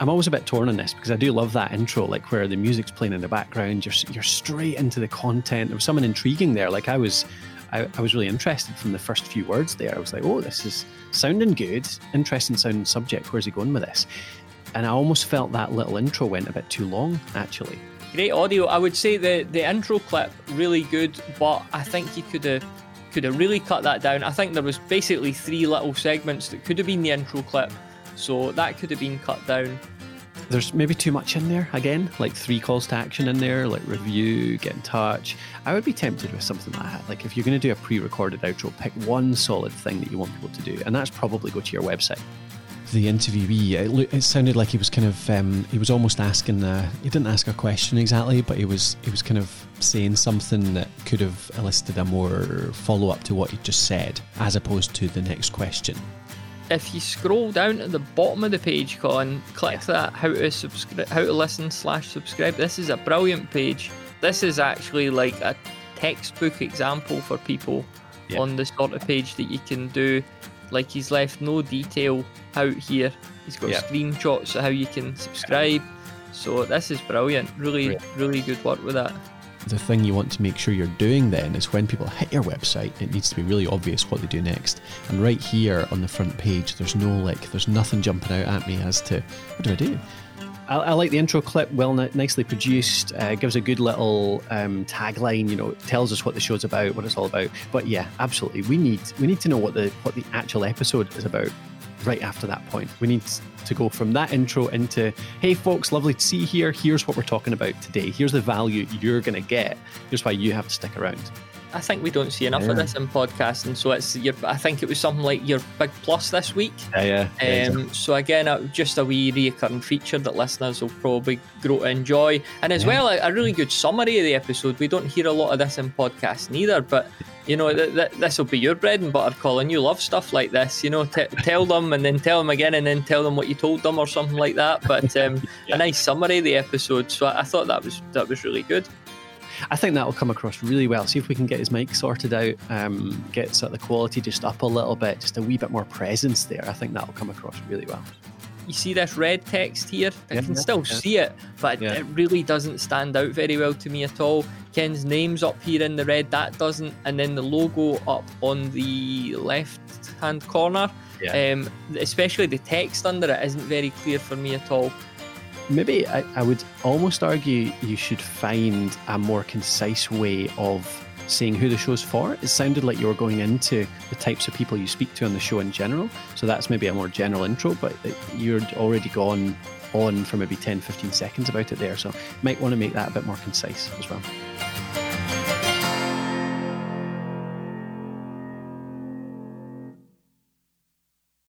I'm always a bit torn on this because I do love that intro, like where the music's playing in the background. You're you're straight into the content. There was something intriguing there. Like I was, I, I was really interested from the first few words there. I was like, oh, this is sounding good, interesting sounding subject. Where's he going with this? And I almost felt that little intro went a bit too long, actually. Great audio. I would say the the intro clip really good, but I think you could have could have really cut that down. I think there was basically three little segments that could have been the intro clip, so that could have been cut down. There's maybe too much in there again, like three calls to action in there, like review, get in touch. I would be tempted with something like that. Like if you're going to do a pre-recorded outro, pick one solid thing that you want people to do, and that's probably go to your website the interviewee, it, it, sounded like he was kind of um, he was almost asking a, he didn't ask a question exactly, but he was he was kind of saying something that could have elicited a more follow up to what he just said, as opposed to the next question. If you scroll down to the bottom of the page, Colin, click that how to subscribe, how to listen slash subscribe. This is a brilliant page. This is actually like a textbook example for people yeah. on the sort of page that you can do like he's left no detail out here. He's got yep. screenshots of how you can subscribe. So this is brilliant. Really, really good work with that. The thing you want to make sure you're doing then is when people hit your website, it needs to be really obvious what they do next. And right here on the front page, there's no like, there's nothing jumping out at me as to what do I do? I, I, like the intro clip, well, nicely produced. Uh, gives a good little um, tagline. You know, tells us what the show's about, what it's all about. But yeah, absolutely, we need we need to know what the what the actual episode is about. Right after that point, we need to go from that intro into, hey folks, lovely to see you here. Here's what we're talking about today. Here's the value you're going to get. Here's why you have to stick around. I think we don't see enough yeah. of this in podcasting. So it's your, I think it was something like your big plus this week. Yeah, yeah. Um, yeah exactly. So again, uh, just a wee recurring feature that listeners will probably grow to enjoy, and as yeah. well a, a, really good summary of the episode. We don't hear a lot of this in podcasting either, but you know th- th- this will be your bread and butter, Colin. You love stuff like this. You know, t- tell them and then tell them again, and then tell them what you told them or something like that. But um, a nice summary of the episode. So I, I thought that was that was really good. I think that will come across really well. See if we can get his mic sorted out, um, get sort of the quality just up a little bit, just a wee bit more presence there. I think that will come across really well. You see this red text here? I yeah, can still yeah. see it, but yeah. it really doesn't stand out very well to me at all. Ken's name's up here in the red, that doesn't, and then the logo up on the left hand corner. Um, especially the text under it isn't very clear for me at all maybe I, I would almost argue you should find a more concise way of saying who the show's for. It sounded like you were going into the types of people you speak to on the show in general. So that's maybe a more general intro, but uh, you're already gone on for maybe 10, 15 seconds about it there. So might want to make that a bit more concise as well.